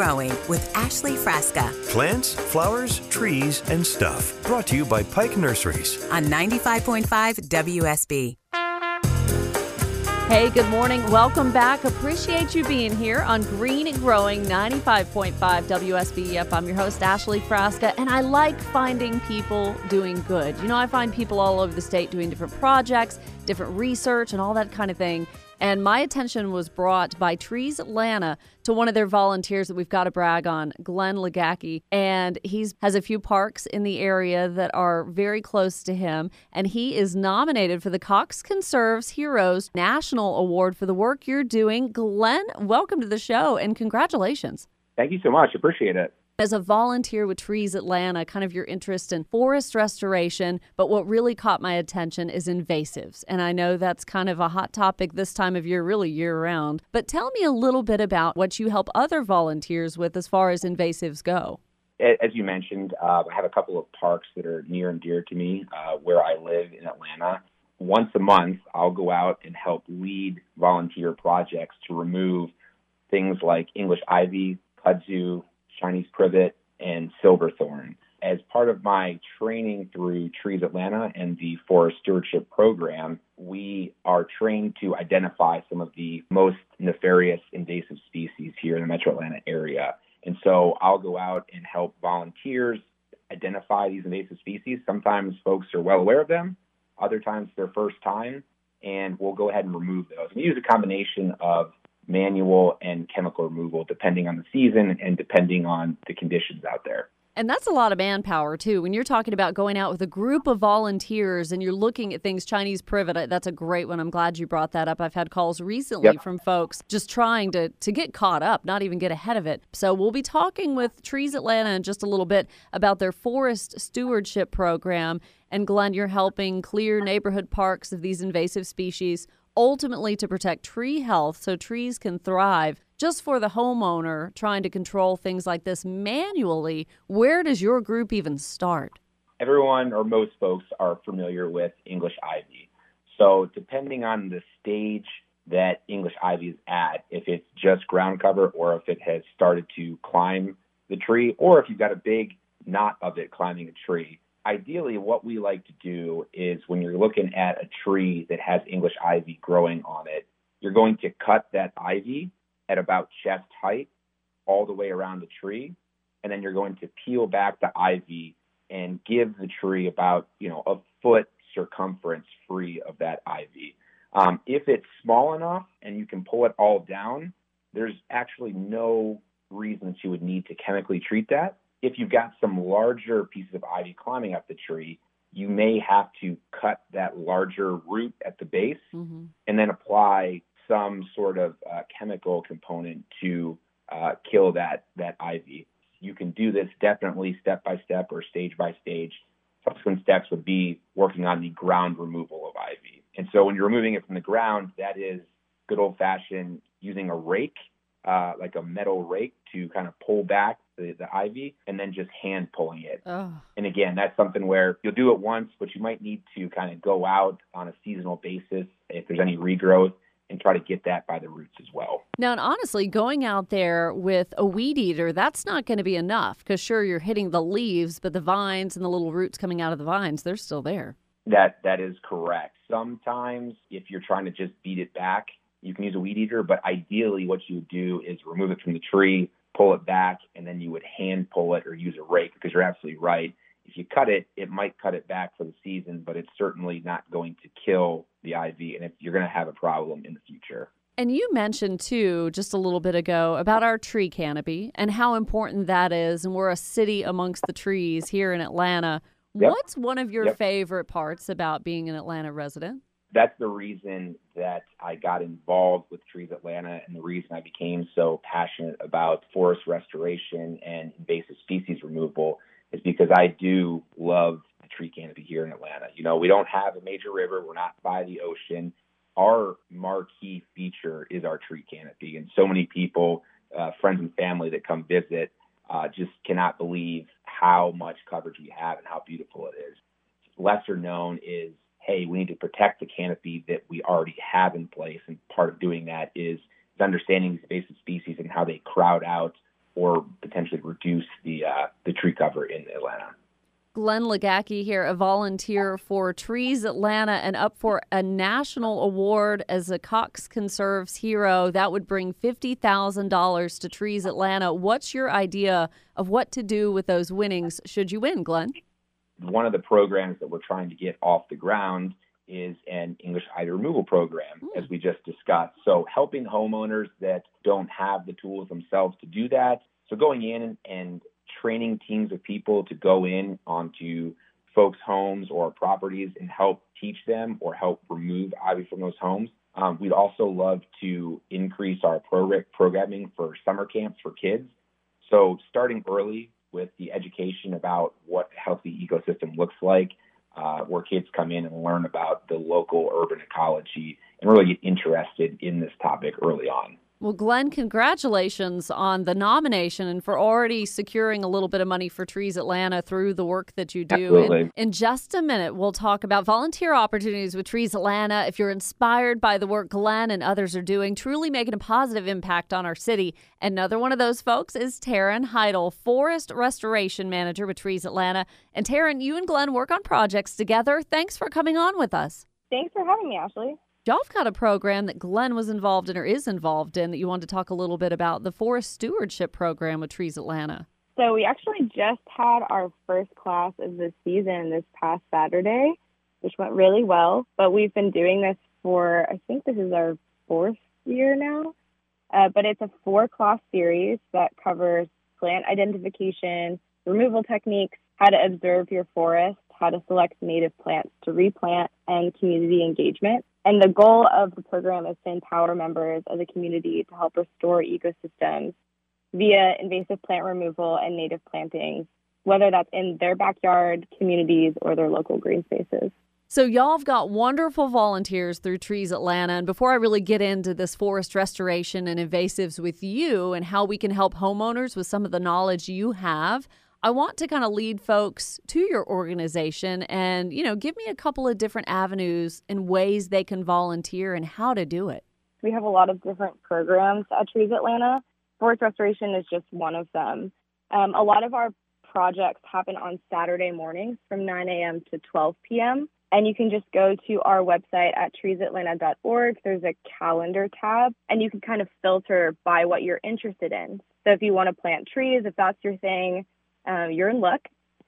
Growing with Ashley Frasca Plants, flowers, trees, and stuff. Brought to you by Pike Nurseries. on 95.5 WSB. Hey, good morning. Welcome back. Appreciate you being here on Green and Growing 95.5 WSB. Yep, I'm your host, Ashley Frasca, and I like finding people doing good. You know, I find people all over the state doing different projects, different research, and all that kind of thing. And my attention was brought by Trees Atlanta to one of their volunteers that we've got to brag on, Glenn Legacki. And he has a few parks in the area that are very close to him. And he is nominated for the Cox Conserves Heroes National Award for the work you're doing. Glenn, welcome to the show and congratulations. Thank you so much. Appreciate it. As a volunteer with Trees Atlanta, kind of your interest in forest restoration, but what really caught my attention is invasives. And I know that's kind of a hot topic this time of year, really year round. But tell me a little bit about what you help other volunteers with as far as invasives go. As you mentioned, uh, I have a couple of parks that are near and dear to me uh, where I live in Atlanta. Once a month, I'll go out and help lead volunteer projects to remove things like English ivy, kudzu, Chinese privet, and silverthorn. As part of my training through Trees Atlanta and the Forest Stewardship Program, we are trained to identify some of the most nefarious invasive species here in the metro Atlanta area. And so I'll go out and help volunteers identify these invasive species. Sometimes folks are well aware of them, other times their first time, and we'll go ahead and remove those. We use a combination of manual and chemical removal depending on the season and depending on the conditions out there. And that's a lot of manpower, too. When you're talking about going out with a group of volunteers and you're looking at things, Chinese privet, that's a great one. I'm glad you brought that up. I've had calls recently Yep. from folks just trying to, to get caught up, not even get ahead of it. So we'll be talking with Trees Atlanta in just a little bit about their forest stewardship program. And Glenn, you're helping clear neighborhood parks of these invasive species, ultimately to protect tree health so trees can thrive. Just for the homeowner trying to control things like this manually, where does your group even start? everyone or most folks are familiar with English ivy. So, depending on the stage that English ivy is at, if it's just ground cover or if it has started to climb the tree, or if you've got a big knot of it climbing a tree, ideally, what we like to do is when you're looking at a tree that has English ivy growing on it, you're going to cut that ivy at about chest height all the way around the tree, and then you're going to peel back the ivy and give the tree about you know a foot circumference free of that ivy. Um, if it's small enough and you can pull it all down, there's actually no reason that you would need to chemically treat that. If you've got some larger pieces of ivy climbing up the tree, you may have to cut that larger root at the base Mm-hmm. and then apply some sort of uh, chemical component to uh, kill that that ivy. You can do this definitely step by step or stage by stage. Subsequent steps would be working on the ground removal of ivy. And so when you're removing it from the ground, that is good old fashioned using a rake, uh, like a metal rake, to kind of pull back the, the ivy and then just hand pulling it. Oh, And again, that's something where you'll do it once, but you might need to kind of go out on a seasonal basis if there's any regrowth and try to get that by the roots as well. Now, and honestly, going out there with a weed eater, that's not going to be enough because sure, you're hitting the leaves, but the vines and the little roots coming out of the vines, they're still there. That that is correct. Sometimes if you're trying to just beat it back, you can use a weed eater, but ideally what you would do is remove it from the tree, pull it back, and then you would hand pull it or use a rake because you're absolutely right. If you cut it, it might cut it back for the season, but it's certainly not going to kill the ivy, and if you're going to have a problem in the future. And you mentioned too, just a little bit ago, about our tree canopy and how important that is. And we're a city amongst the trees here in Atlanta. Yep. What's one of your Yep. favorite parts about being an Atlanta resident? That's the reason that I got involved with Trees Atlanta and the reason I became so passionate about forest restoration and invasive species removal is because I do love the tree canopy here in Atlanta. You know, we don't have a major river, we're not by the ocean. Our marquee feature is our tree canopy, and so many people, uh, friends and family that come visit, uh, just cannot believe how much coverage we have and how beautiful it is. Lesser known is hey, we need to protect the canopy that we already have in place. And part of doing that is understanding these invasive species and how they crowd out or potentially reduce the uh, the tree cover in Atlanta. Glenn Legacki here, a volunteer for Trees Atlanta and up for a national award as a Cox Conserves hero. That would bring $50,000 to Trees Atlanta. What's your idea of what to do with those winnings should you win, Glenn? One of the programs that we're trying to get off the ground is an English ivy removal program, mm. as we just discussed. So, helping homeowners that don't have the tools themselves to do that. So, going in and training teams of people to go in onto folks' homes or properties and help teach them or help remove ivy from those homes. Um, we'd also love to increase our pro- programming for summer camps for kids. So, starting early with the education about what healthy ecosystem looks like, uh, where kids come in and learn about the local urban ecology and really get interested in this topic early on. Well, Glenn, congratulations on the nomination and for already securing a little bit of money for Trees Atlanta through the work that you do. Absolutely. in just a minute, we'll talk about volunteer opportunities with Trees Atlanta. If you're inspired by the work Glenn and others are doing, truly making a positive impact on our city. Another one of those folks is Taryn Heidel, Forest Restoration Manager with Trees Atlanta. And Taryn, you and Glenn work on projects together. Thanks for coming on with us. Thanks for having me, Ashley. Y'all have got a program that Glenn was involved in or is involved in that you wanted to talk a little bit about the Forest Stewardship Program with Trees Atlanta. So, we actually just had our first class of the season this past Saturday, which went really well. But we've been doing this for, I think this is our fourth year now. Uh, but it's a four class series that covers plant identification, removal techniques, how to observe your forest, how to select native plants to replant, and community engagement. And the goal of the program is to empower members of the community to help restore ecosystems via invasive plant removal and native plantings, whether that's in their backyard, communities, or their local green spaces. So, y'all have got wonderful volunteers through Trees Atlanta. And before I really get into this forest restoration and invasives with you and how we can help homeowners with some of the knowledge you have, I want to kind of lead folks to your organization and, you know, give me a couple of different avenues and ways they can volunteer and how to do it. We have a lot of different programs at Trees Atlanta. Forest restoration is just one of them. Um, a lot of our projects happen on Saturday mornings from 9 a.m. to 12 p.m. And you can just go to our website at treesatlanta.org. There's a calendar tab, and you can kind of filter by what you're interested in. So if you want to plant trees, if that's your thing, um, you're in luck.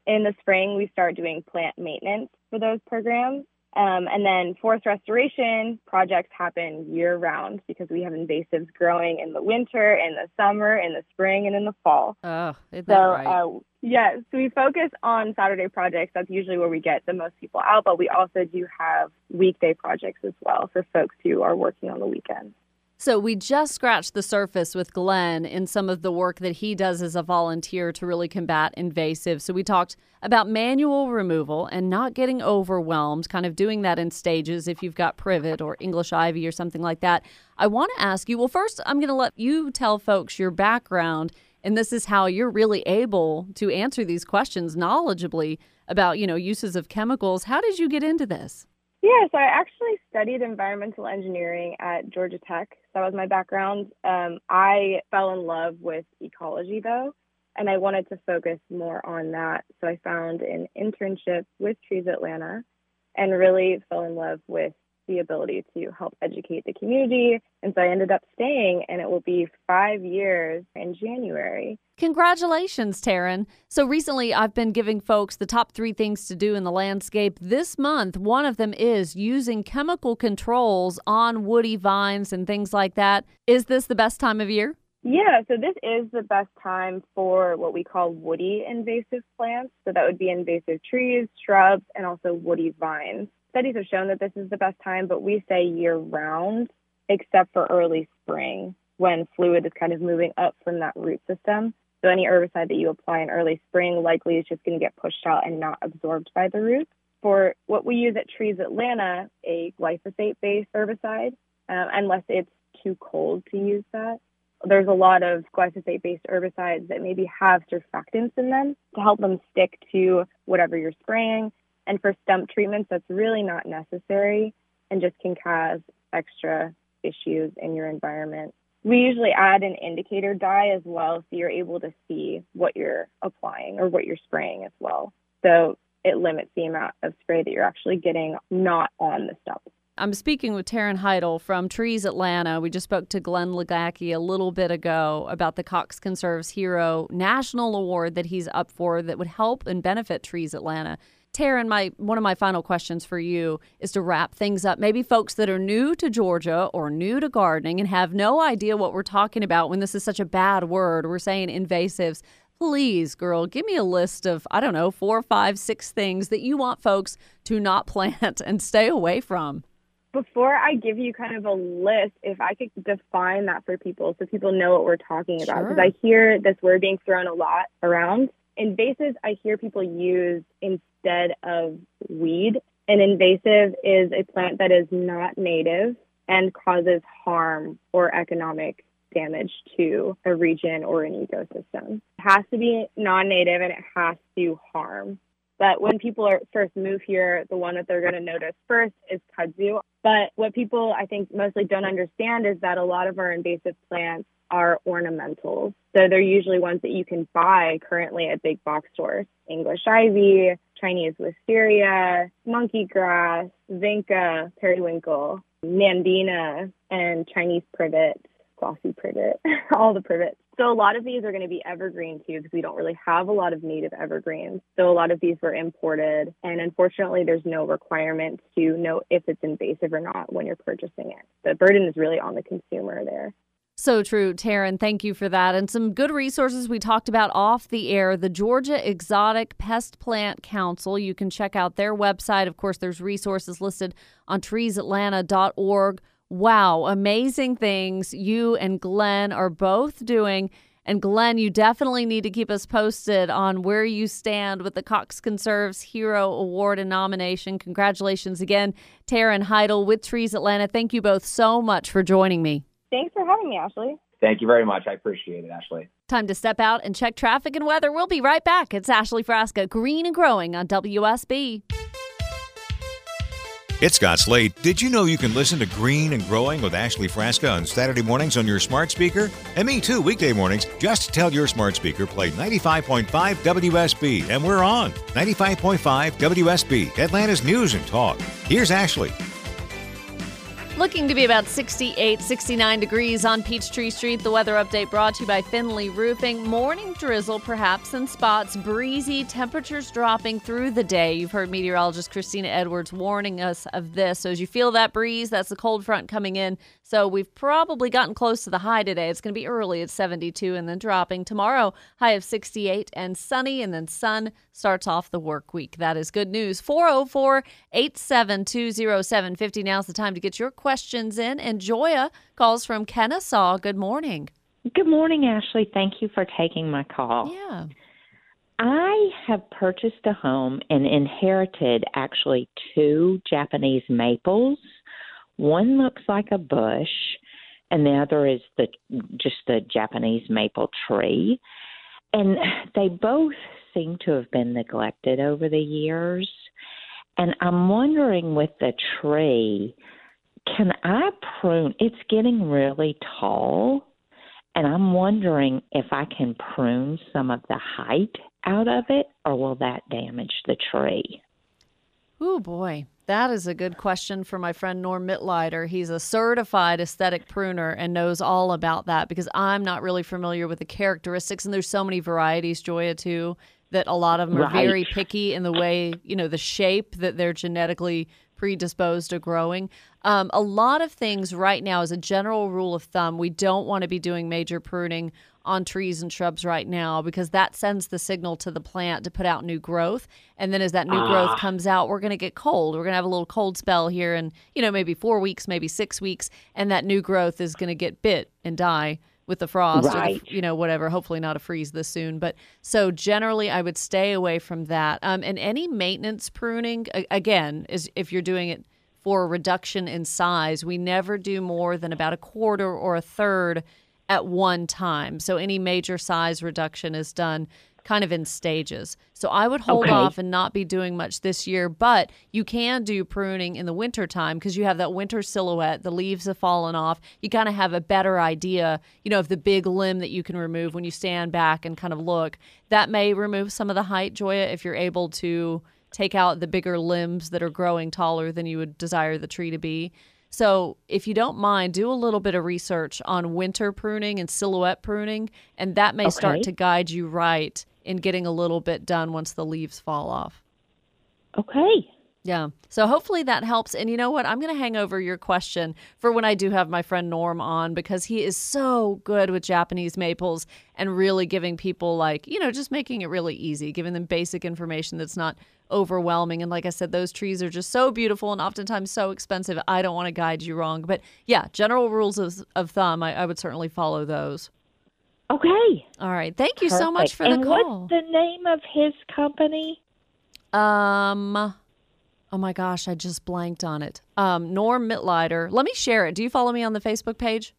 In the spring, we start doing plant maintenance for those programs. Um, and then forest restoration projects happen year round because we have invasives growing in the winter, in the summer, in the spring, and in the fall. Oh, is that so, right? Uh, yes, so we focus on Saturday projects. That's usually where we get the most people out, but we also do have weekday projects as well for folks who are working on the weekends. So we just scratched the surface with Glenn in some of the work that he does as a volunteer to really combat invasive. So we talked about manual removal and not getting overwhelmed, kind of doing that in stages if you've got privet or English ivy or something like that. I want to ask you, well first I'm going to let you tell folks your background and this is how you're really able to answer these questions knowledgeably about, you know, uses of chemicals. How did you get into this? Yeah, so I actually studied environmental engineering at Georgia Tech. That was my background. Um, I fell in love with ecology though, and I wanted to focus more on that. So I found an internship with Trees Atlanta and really fell in love with the ability to help educate the community. And so I ended up staying, and it will be five years in January. Congratulations, Taryn. So recently, I've been giving folks the top three things to do in the landscape. This month, one of them is using chemical controls on woody vines and things like that. Is this the best time of year? Yeah, so this is the best time for what we call woody invasive plants. So that would be invasive trees, shrubs, and also woody vines studies have shown that this is the best time, but we say year round, except for early spring when fluid is kind of moving up from that root system. So any herbicide that you apply in early spring likely is just going to get pushed out and not absorbed by the roots. For what we use at Trees Atlanta, a glyphosate based herbicide, um, unless it's too cold to use that. There's a lot of glyphosate based herbicides that maybe have surfactants in them to help them stick to whatever you're spraying And for stump treatments, that's really not necessary and just can cause extra issues in your environment. We usually add an indicator dye as well so you're able to see what you're applying or what you're spraying as well. So it limits the amount of spray that you're actually getting not on the stump. I'm speaking with Taryn Heidel from Trees Atlanta. We just spoke to Glenn Legacki a little bit ago about the Cox Conserves Hero National Award that he's up for that would help and benefit Trees Atlanta. Taryn, my one of my final questions for you is to wrap things up. Maybe folks that are new to Georgia or new to gardening and have no idea what we're talking about when this is such a bad word. We're saying invasives. Please, girl, give me a list of, I don't know, four, five, six things that you want folks to not plant and stay away from before I give you kind of a list, if I could define that for people so people know what we're talking about, because Sure. I hear this word being thrown a lot around. Invasives, I hear people use instead of weed. An invasive is a plant that is not native and causes harm or economic damage to a region or an ecosystem. It has to be non native and it has to harm. But when people are first move here, the one that they're going to notice first is kudzu. But what people I think mostly don't understand is that a lot of our invasive plants are ornamentals. So they're usually ones that you can buy currently at big box stores. English ivy, Chinese wisteria, monkey grass, vinca, periwinkle, nandina, and Chinese privet, glossy privet, all the privets. So a lot of these are going to be evergreen too because we don't really have a lot of native evergreens. So a lot of these were imported and unfortunately there's no requirement to know if it's invasive or not when you're purchasing it. The burden is really on the consumer there. So true, Taryn. Thank you for that. And some good resources we talked about off the air the Georgia Exotic Pest Plant Council. You can check out their website. Of course, there's resources listed on treesatlanta.org. Wow, amazing things you and Glenn are both doing. And Glenn, you definitely need to keep us posted on where you stand with the Cox Conserves Hero Award and nomination. Congratulations again, Taryn Heidel with Trees Atlanta. Thank you both so much for joining me. Thanks for having me, Ashley. Thank you very much. I appreciate it, Ashley. Time to step out and check traffic and weather. We'll be right back. It's Ashley Frasca, green and growing on WSB. It's Scott Slade. Did you know you can listen to Green and Growing with Ashley Frasca on Saturday mornings on your smart speaker? And me too, weekday mornings. Just tell your smart speaker play 95.5 WSB, and we're on 95.5 WSB, Atlanta's news and talk. Here's Ashley. Looking to be about 68, 69 degrees on Peachtree Street. The weather update brought to you by Findley Roofing. Morning drizzle, perhaps in spots. Breezy, temperatures dropping through the day. You've heard meteorologist Christina Edwards warning us of this. So as you feel that breeze, that's the cold front coming in. So we've probably gotten close to the high today. It's going to be early at 72 and then dropping. Tomorrow, high of 68 and sunny, and then sun starts off the work week. That is good news. 404 872 0750. Now's the time to get your questions in. And Joya calls from Kennesaw. Good morning. Good morning, Ashley. Thank you for taking my call. Yeah. I have purchased a home and inherited actually two Japanese maples. One looks like a bush, and the other is the just the Japanese maple tree. And they both seem to have been neglected over the years. And I'm wondering with the tree, can I prune? It's getting really tall. And I'm wondering if I can prune some of the height out of it, or will that damage the tree? Oh boy, that is a good question for my friend Norm Mitleider. He's a certified aesthetic pruner and knows all about that because I'm not really familiar with the characteristics. And there's so many varieties, Joya, too, that a lot of them are Right. very picky in the way, you know, the shape that they're genetically predisposed to growing. Um, a lot of things right now, as a general rule of thumb, we don't want to be doing major pruning on trees and shrubs right now because that sends the signal to the plant to put out new growth. And then as that new growth comes out, we're going to get cold. We're going to have a little cold spell here in, you know, maybe four weeks, maybe six weeks. And that new growth is going to get bit and die with the frost or the, you know whatever hopefully not a freeze this soon but so generally i would stay away from that. Um, and any maintenance pruning again is if you're doing it for a reduction in size we never do more than about a quarter or a third at one time. So any major size reduction is done kind of in stages. So I would hold Okay. off and not be doing much this year, but you can do pruning in the wintertime because you have that winter silhouette. The leaves have fallen off. You kind of have a better idea, you know, of the big limb that you can remove when you stand back and kind of look. That may remove some of the height, Joya, if you're able to take out the bigger limbs that are growing taller than you would desire the tree to be. So, if you don't mind, do a little bit of research on winter pruning and silhouette pruning, and that may start to guide you right in getting a little bit done once the leaves fall off. Okay. Yeah. So hopefully that helps. And you know what? I'm going to hang over your question for when I do have my friend Norm on because he is so good with Japanese maples and really giving people, like, you know, just making it really easy, giving them basic information that's not overwhelming. And like I said, those trees are just so beautiful and oftentimes so expensive. I don't want to guide you wrong. But yeah, general rules of, of thumb, I, I would certainly follow those. Okay. All right. Thank you so much for the and call. What's the name of his company? Um, oh my gosh, I just blanked on it. Um, Norm Mitleider. Let me share it. Do you follow me on the Facebook page?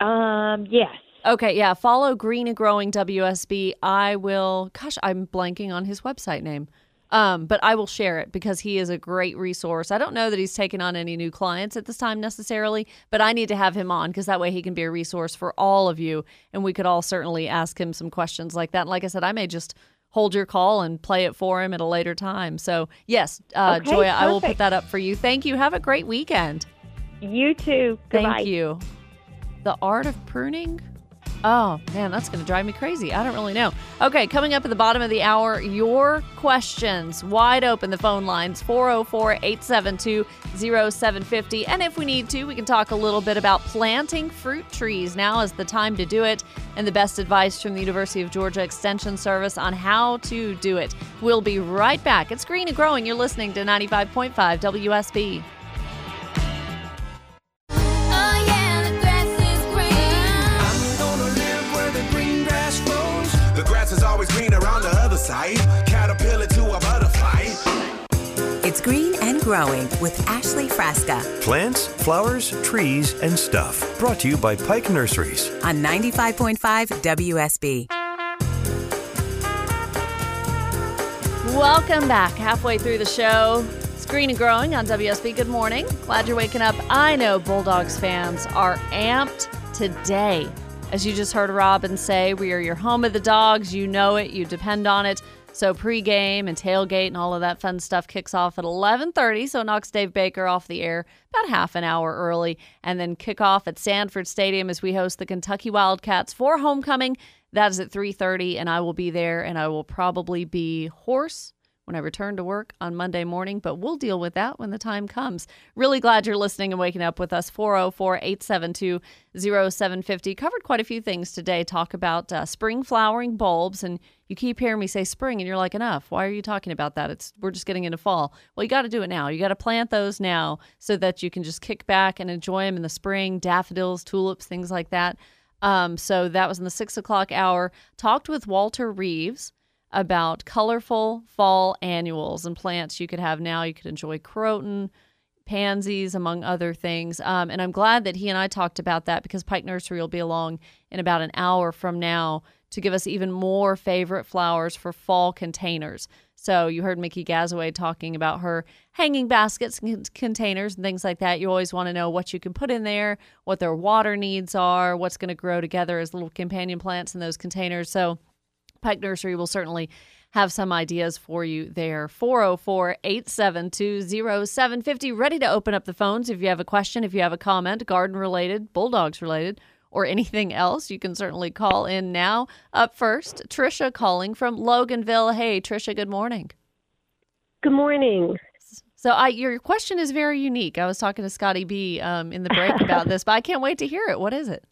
Um, yes. Okay, yeah. Follow Green and Growing WSB. I will. Gosh, I'm blanking on his website name. Um, but I will share it because he is a great resource. I don't know that he's taken on any new clients at this time necessarily, but I need to have him on because that way he can be a resource for all of you, and we could all certainly ask him some questions like that. And like I said, I may just hold your call and play it for him at a later time. So yes, uh, Okay, Joya, I will put that up for you. Thank you. Have a great weekend. You too. Goodbye. Thank you. The art of pruning? Oh, man, that's going to drive me crazy. I don't really know. Okay, coming up at the bottom of the hour, your questions wide open. The phone lines 404 872 0750. And if we need to, we can talk a little bit about planting fruit trees. Now is the time to do it, and the best advice from the University of Georgia Extension Service on how to do it. We'll be right back. It's Green and Growing. You're listening to 95.5 WSB. Growing with Ashley Frasca Plants, flowers, trees, and stuff. Brought to you by Pike Nurseries. on 95.5 WSB. Welcome back. Halfway through the show. It's Green and Growing on WSB. Good morning. Glad you're waking up. I know Bulldogs fans are amped today. As you just heard Robin say, we are your home of the dogs. You know it. You depend on it. So pregame and tailgate and all of that fun stuff kicks off at 11:30. So knocks Dave Baker off the air about half an hour early, and then kick off at Sanford Stadium as we host the Kentucky Wildcats for homecoming. That is at 3:30, and I will be there, and I will probably be hoarse when I return to work on Monday morning, but we'll deal with that when the time comes. Really glad you're listening and waking up with us. 404 872 0750. Covered quite a few things today. Talk about uh, spring flowering bulbs. And you keep hearing me say spring, and you're like, enough. Why are you talking about that? It's We're just getting into fall. Well, you got to do it now. You got to plant those now so that you can just kick back and enjoy them in the spring daffodils, tulips, things like that. Um, so that was in the six o'clock hour. Talked with Walter Reeves about colorful fall annuals and plants you could have now. You could enjoy croton, pansies, among other things. Um, and I'm glad that he and I talked about that because Pike Nursery will be along in about an hour from now to give us even more favorite flowers for fall containers. So you heard Mickey Gazaway talking about her hanging baskets and containers and things like that. You always want to know what you can put in there, what their water needs are, what's going to grow together as little companion plants in those containers. So Pike Nursery will certainly have some ideas for you there. 404 872 0750. Ready to open up the phones if you have a question, if you have a comment, garden related, bulldogs related, or anything else. You can certainly call in now. Up first, Trisha calling from Loganville. Hey, Trisha, good morning. Good morning. So, I your question is very unique. I was talking to Scotty B um, in the break about this, but I can't wait to hear it. What is it?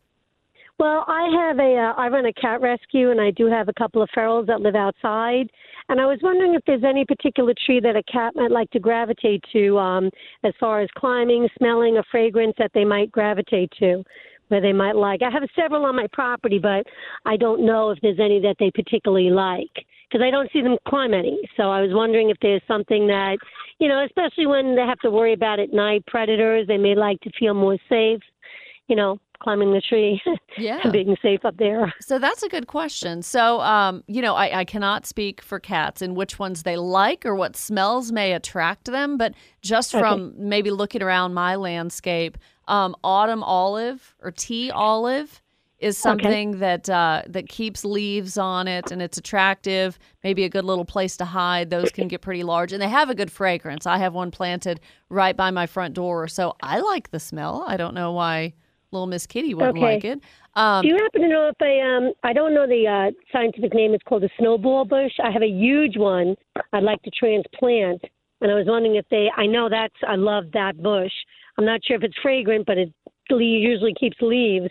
Well, I have a uh, I run a cat rescue, and I do have a couple of ferals that live outside. And I was wondering if there's any particular tree that a cat might like to gravitate to, um, as far as climbing, smelling, a fragrance that they might gravitate to, where they might like. I have several on my property, but I don't know if there's any that they particularly like because I don't see them climb any. So I was wondering if there's something that, you know, especially when they have to worry about at night predators, they may like to feel more safe. You know, climbing the tree Yeah. and being safe up there. So that's a good question. So, um, you know, I, I cannot speak for cats and which ones they like or what smells may attract them, but just from maybe looking around my landscape, um, autumn olive or tea olive is something that uh, that keeps leaves on it and it's attractive. Maybe a good little place to hide. Those can get pretty large and they have a good fragrance. I have one planted right by my front door, so I like the smell. I don't know why little Miss Kitty wouldn't Okay. like it. Um, Do you happen to know if I um I don't know the uh, scientific name? It's called a snowball bush. I have a huge one. I'd like to transplant, and I was wondering if they. I know that's. I love that bush. I'm not sure if it's fragrant, but it usually keeps leaves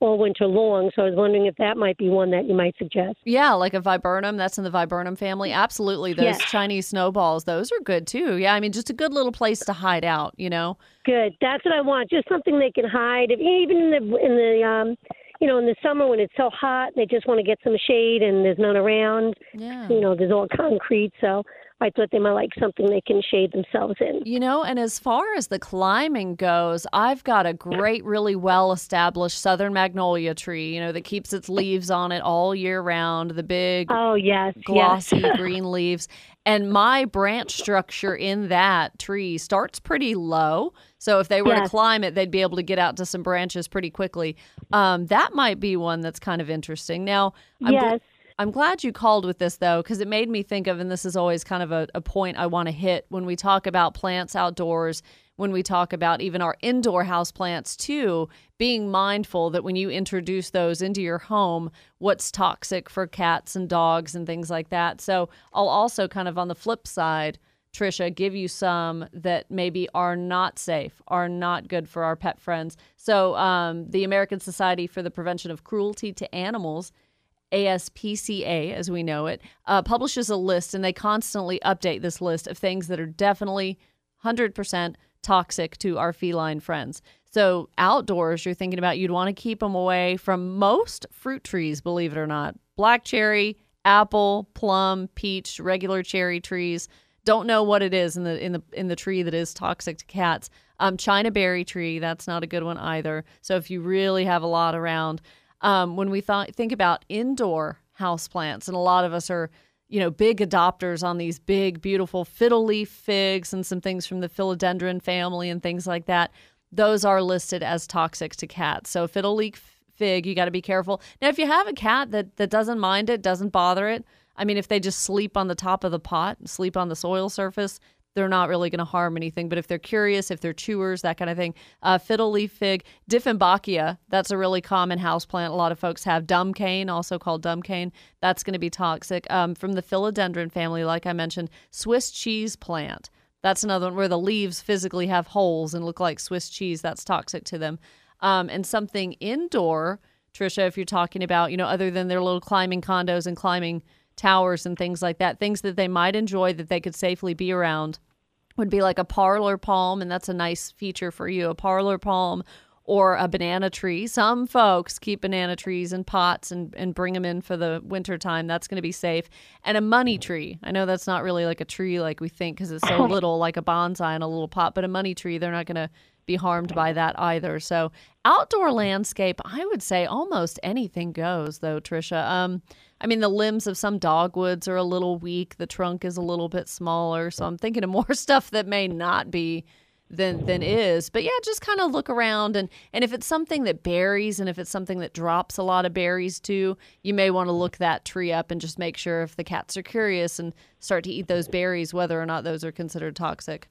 all winter long. So I was wondering if that might be one that you might suggest. Yeah, like a viburnum. That's in the viburnum family. Absolutely. Those Yes. Chinese snowballs, those are good too. Yeah, I mean, just a good little place to hide out, you know? Good. That's what I want. Just something they can hide. If, even in the in the um, you know, in the summer when it's so hot, they just want to get some shade and there's none around. Yeah. You know, there's all concrete. So I thought they might like something they can shade themselves in. You know, and as far as the climbing goes, I've got a great, really well established southern magnolia tree, you know, that keeps its leaves on it all year round, the big Oh yes, glossy yes. green leaves. And my branch structure in that tree starts pretty low. So if they were to climb it, they'd be able to get out to some branches pretty quickly. Um, that might be one that's kind of interesting. Now, I'm, gl- Yes. I'm glad you called with this though, because it made me think of, and this is always kind of a, a point I want to hit when we talk about plants outdoors, when we talk about even our indoor house plants too, being mindful that when you introduce those into your home, what's toxic for cats and dogs and things like that. So I'll also kind of on the flip side, Trisha, give you some that maybe are not safe, are not good for our pet friends. So, um, the American Society for the Prevention of Cruelty to Animals ASPCA, as we know it, uh, publishes a list and they constantly update this list of things that are definitely 100% toxic to our feline friends. So, outdoors, you're thinking about you'd want to keep them away from most fruit trees, believe it or not. Black cherry, apple, plum, peach, regular cherry trees. Don't know what it is in the in the in the tree that is toxic to cats. Um, China berry tree, that's not a good one either. So if you really have a lot around, um, when we think about indoor houseplants, and a lot of us are, you know, big adopters on these big, beautiful fiddle leaf figs and some things from the philodendron family and things like that. Those are listed as toxic to cats. So fiddle leaf fig, you got to be careful. Now, if you have a cat that that doesn't mind it, doesn't bother it, I mean, if they just sleep on the top of the pot, sleep on the soil surface, they're not really going to harm anything. But if they're curious, if they're chewers, that kind of thing, uh, fiddle leaf fig, Dieffenbachia, that's a really common house plant. A lot of folks have dumb cane, also called dumb cane. That's going to be toxic. Um, from the philodendron family, like I mentioned, Swiss cheese plant. That's another one where the leaves physically have holes and look like Swiss cheese. That's toxic to them. Um, and something indoor, Trisha, if you're talking about, you know, other than their little climbing condos and climbing towers and things like that, things that they might enjoy that they could safely be around would be like a parlor palm, and that's a nice feature for you a parlor palm or a banana tree. Some folks keep banana trees in pots and, and bring them in for the winter time. That's going to be safe. And a money tree. I know that's not really like a tree like we think because it's so little, like a bonsai in a little pot, but a money tree, they're not going to be harmed by that either. So, outdoor landscape, I would say almost anything goes, though, Trisha. Um, I mean, the limbs of some dogwoods are a little weak. The trunk is a little bit smaller. So I'm thinking of more stuff that may not be than than is. But yeah, just kind of look around and and if it's something that berries and if it's something that drops a lot of berries too, you may want to look that tree up and just make sure if the cats are curious and start to eat those berries, whether or not those are considered toxic.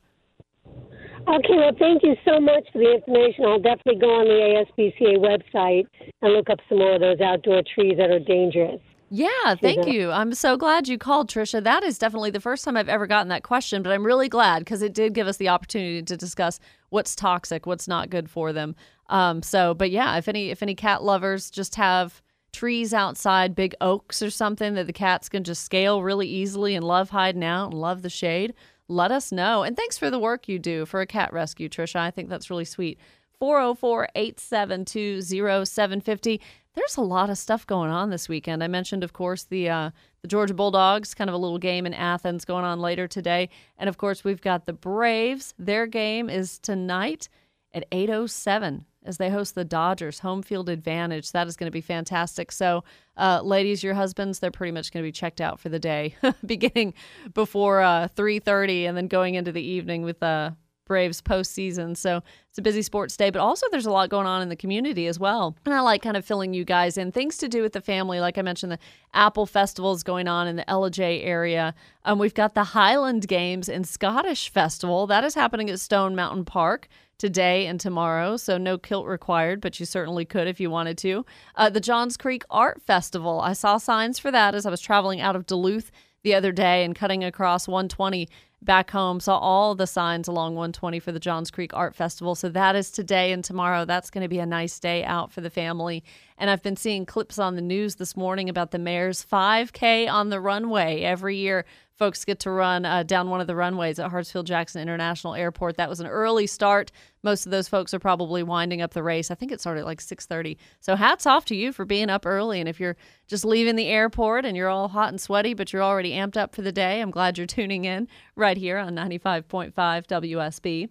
Okay, well, thank you so much for the information. I'll definitely go on the ASPCA website and look up some more of those outdoor trees that are dangerous. Yeah, thank you. I'm so glad you called, Trisha. That is definitely the first time I've ever gotten that question, but I'm really glad because it did give us the opportunity to discuss what's toxic, what's not good for them. Um, so, but yeah, if any if any cat lovers just have trees outside, big oaks or something that the cats can just scale really easily and love hiding out and love the shade, let us know. And thanks for the work you do for a cat rescue, Trisha. I think that's really sweet. 404 872 0750. There's a lot of stuff going on this weekend. I mentioned, of course, the uh, the Georgia Bulldogs, kind of a little game in Athens going on later today. And of course, we've got the Braves. Their game is tonight at 807 as they host the Dodgers. Home field advantage. That is going to be fantastic. So, uh, ladies, your husbands, they're pretty much going to be checked out for the day, beginning before uh, 3.30 and then going into the evening with uh, Braves postseason. So it's a busy sports day, but also there's a lot going on in the community as well. And I like kind of filling you guys in. Things to do with the family. Like I mentioned, the Apple Festival is going on in the Ellijay area. Um, we've got the Highland Games and Scottish Festival. That is happening at Stone Mountain Park today and tomorrow. So no kilt required, but you certainly could if you wanted to. Uh, the Johns Creek Art Festival. I saw signs for that as I was traveling out of Duluth the other day and cutting across 120 back home. Saw all the signs along 120 for the Johns Creek Art Festival. So that is today and tomorrow. That's going to be a nice day out for the family. And I've been seeing clips on the news this morning about the mayor's 5K on the runway. Every year, folks get to run uh, down one of the runways at Hartsfield Jackson International Airport. That was an early start. Most of those folks are probably winding up the race. I think it started at like 6:30. So hats off to you for being up early. And if you're just leaving the airport and you're all hot and sweaty, but you're already amped up for the day, I'm glad you're tuning in right here on 95.5 WSB.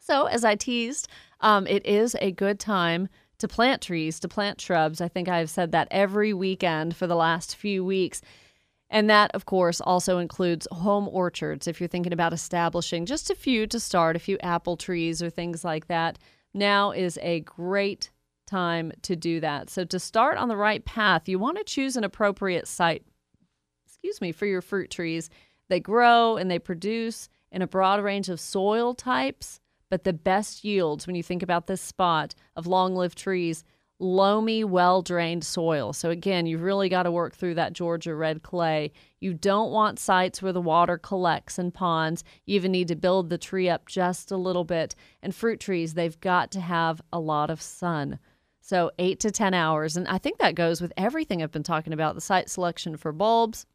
So as I teased, um, it is a good time to plant trees, to plant shrubs. I think I've said that every weekend for the last few weeks. And that, of course, also includes home orchards. If you're thinking about establishing just a few to start, a few apple trees or things like that, now is a great time to do that. So, to start on the right path, you want to choose an appropriate site, excuse me, for your fruit trees. They grow and they produce in a broad range of soil types but the best yields when you think about this spot of long lived trees, loamy, well drained soil. So, again, you've really got to work through that Georgia red clay. You don't want sites where the water collects in ponds. You even need to build the tree up just a little bit. And fruit trees, they've got to have a lot of sun. So, eight to 10 hours. And I think that goes with everything I've been talking about the site selection for bulbs,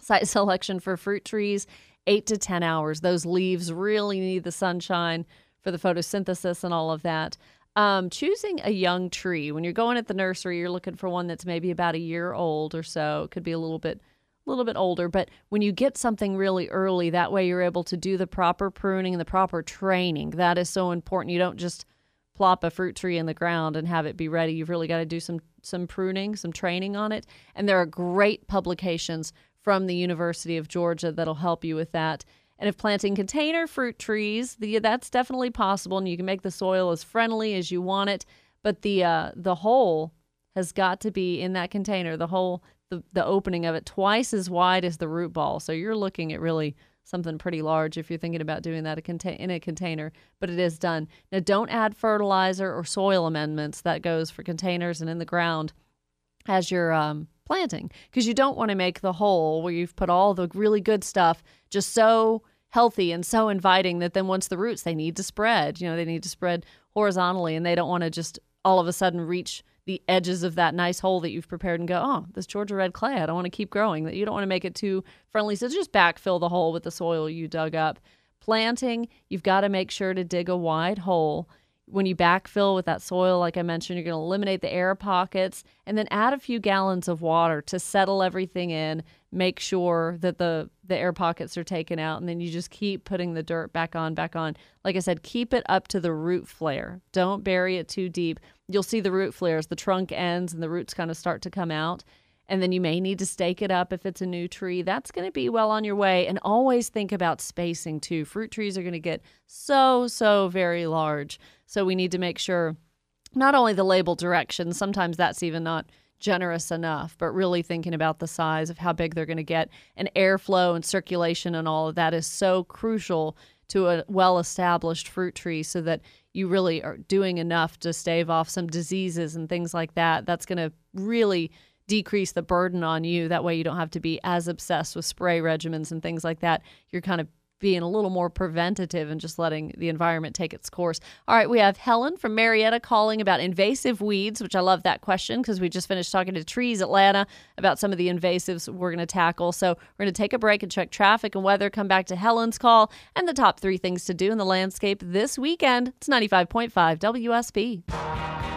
site selection for fruit trees, eight to 10 hours. Those leaves really need the sunshine for the photosynthesis and all of that. Um, choosing a young tree when you're going at the nursery, you're looking for one that's maybe about a year old or so. It could be a little bit, a little bit older. But when you get something really early, that way you're able to do the proper pruning and the proper training. That is so important. You don't just plop a fruit tree in the ground and have it be ready. You've really got to do some some pruning, some training on it. And there are great publications from the University of Georgia that'll help you with that. And if planting container fruit trees, the, that's definitely possible, and you can make the soil as friendly as you want it. But the uh, the hole has got to be in that container. The hole, the the opening of it, twice as wide as the root ball. So you're looking at really something pretty large if you're thinking about doing that in a container. But it is done. Now, don't add fertilizer or soil amendments. That goes for containers and in the ground as you're um, planting because you don't want to make the hole where you've put all the really good stuff just so healthy and so inviting that then once the roots they need to spread you know they need to spread horizontally and they don't want to just all of a sudden reach the edges of that nice hole that you've prepared and go oh this georgia red clay i don't want to keep growing. That you don't want to make it too friendly so just backfill the hole with the soil you dug up. Planting you've got to make sure to dig a wide hole. When you backfill with that soil, like I mentioned, you're going to eliminate the air pockets and then add a few gallons of water to settle everything in, make sure that the, the air pockets are taken out, and then you just keep putting the dirt back on, back on. Like I said, keep it up to the root flare. Don't bury it too deep. You'll see the root flares, the trunk ends, and the roots kind of start to come out and then you may need to stake it up if it's a new tree. That's going to be well on your way. And always think about spacing too. Fruit trees are going to get so, so very large. So we need to make sure not only the label directions, sometimes that's even not generous enough, but really thinking about the size of how big they're going to get. And airflow and circulation and all of that is so crucial to a well established fruit tree so that you really are doing enough to stave off some diseases and things like that. That's going to really decrease the burden on you. That way, you don't have to be as obsessed with spray regimens and things like that. You're kind of being a little more preventative and just letting the environment take its course. All right, we have Helen from Marietta calling about invasive weeds, which I love that question because we just finished talking to Trees Atlanta about some of the invasives we're going to tackle. So we're going to take a break and check traffic and weather, come back to Helen's call and the top three things to do in the landscape this weekend. It's 95.5 WSB.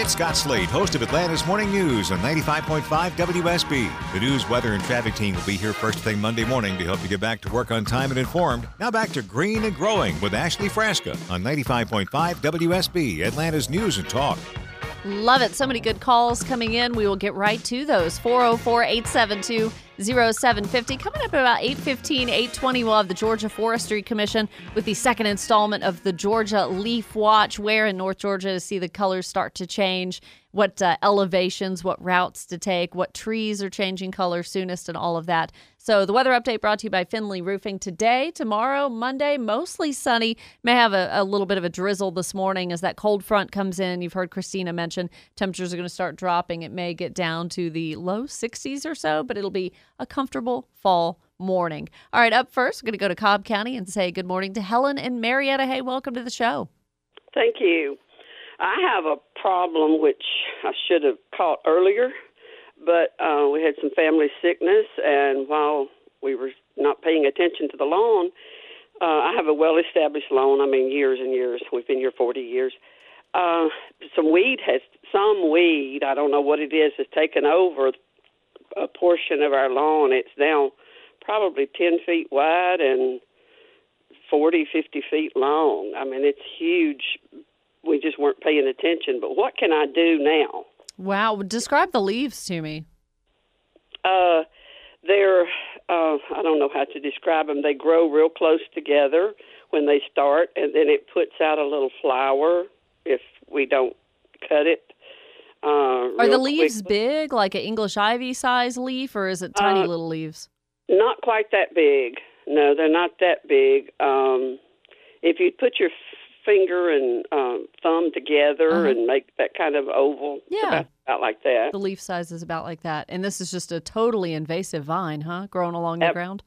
It's Scott Slade, host of Atlanta's Morning News on 95.5 WSB. The news, weather, and traffic team will be here first thing Monday morning to help you get back to work on time and informed. Now back to Green and Growing with Ashley Frasca on 95.5 WSB, Atlanta's News and Talk. Love it. So many good calls coming in. We will get right to those. 404 872 0750. Coming up at about 815, 820, we'll have the Georgia Forestry Commission with the second installment of the Georgia Leaf Watch. Where in North Georgia to see the colors start to change, what uh, elevations, what routes to take, what trees are changing color soonest, and all of that. So the weather update brought to you by Findley Roofing today, tomorrow, Monday, mostly sunny. May have a, a, little bit of a drizzle this morning as that cold front comes in. You've heard Christina mention temperatures are going to start dropping. It may get down to the low 60s or so, but it'll be a comfortable fall morning. All right, up first, we're going to go to Cobb County and say good morning to Helen and Marietta. Hey, welcome to the show. Thank you. I have a problem which I should have caught earlier but uh, we had some family sickness, and while we were not paying attention to the lawn, uh, I have a well-established lawn. I mean, years and years. We've been here 40 years. Uh, some weed has some weed. I don't know what it is. Has taken over a portion of our lawn. It's now probably 10 feet wide and 40, 50 feet long. I mean, it's huge. We just weren't paying attention. But what can I do now? Wow. Describe the leaves to me. Uh, they're, uh, I don't know how to describe them. They grow real close together when they start, and then it puts out a little flower if we don't cut it. Uh, Are the leaves quickly. big, like an English ivy size leaf, or is it tiny uh, little leaves? Not quite that big. No, they're not that big. Um, if you put your finger and um, thumb together uh-huh. and make that kind of oval. Yeah. About, about, like that. The leaf size is about like that. And this is just a totally invasive vine, huh? Growing along Ab- the ground?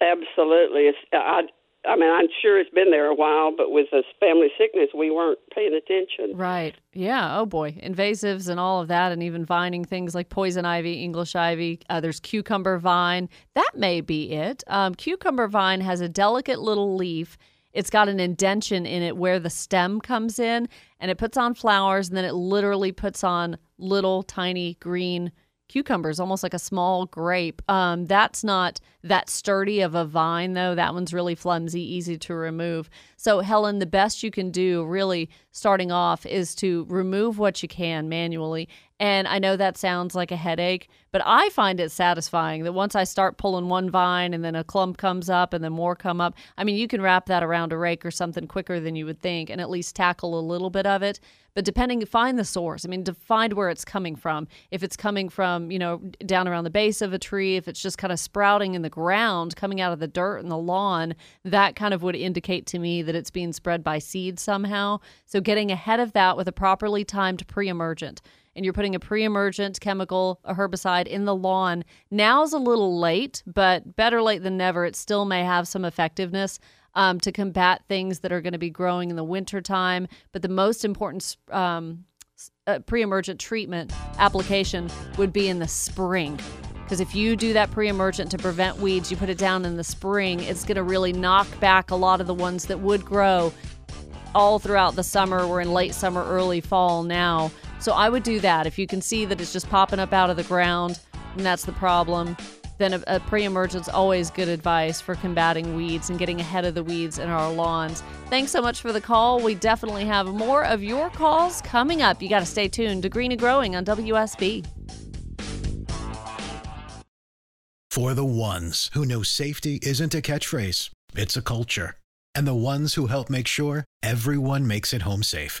Absolutely. It's, I, I mean, I'm sure it's been there a while, but with this family sickness, we weren't paying attention. Right. Yeah. Oh, boy. Invasives and all of that, and even vining things like poison ivy, English ivy. Uh, there's cucumber vine. That may be it. Um, cucumber vine has a delicate little leaf it's got an indention in it where the stem comes in and it puts on flowers and then it literally puts on little tiny green cucumbers, almost like a small grape. Um, that's not that sturdy of a vine, though. That one's really flimsy, easy to remove. So, Helen, the best you can do, really starting off, is to remove what you can manually and I know that sounds like a headache, but I find it satisfying that once I start pulling one vine and then a clump comes up and then more come up. I mean, you can wrap that around a rake or something quicker than you would think and at least tackle a little bit of it. But depending, find the source. I mean, to find where it's coming from. If it's coming from, you know, down around the base of a tree, if it's just kind of sprouting in the ground, coming out of the dirt and the lawn, that kind of would indicate to me that it's being spread by seed somehow. So getting ahead of that with a properly timed pre emergent and you're putting a pre emergent chemical, a herbicide in the lawn, now's a little late, but better late than never. It still may have some effectiveness um, to combat things that are going to be growing in the wintertime. But the most important um, uh, pre emergent treatment application would be in the spring. Because if you do that pre emergent to prevent weeds, you put it down in the spring, it's going to really knock back a lot of the ones that would grow all throughout the summer. We're in late summer, early fall now. So I would do that. If you can see that it's just popping up out of the ground and that's the problem, then a, a pre emergence always good advice for combating weeds and getting ahead of the weeds in our lawns. Thanks so much for the call. We definitely have more of your calls coming up. You got to stay tuned to Green and Growing on WSB. For the ones who know safety isn't a catchphrase, it's a culture. And the ones who help make sure everyone makes it home safe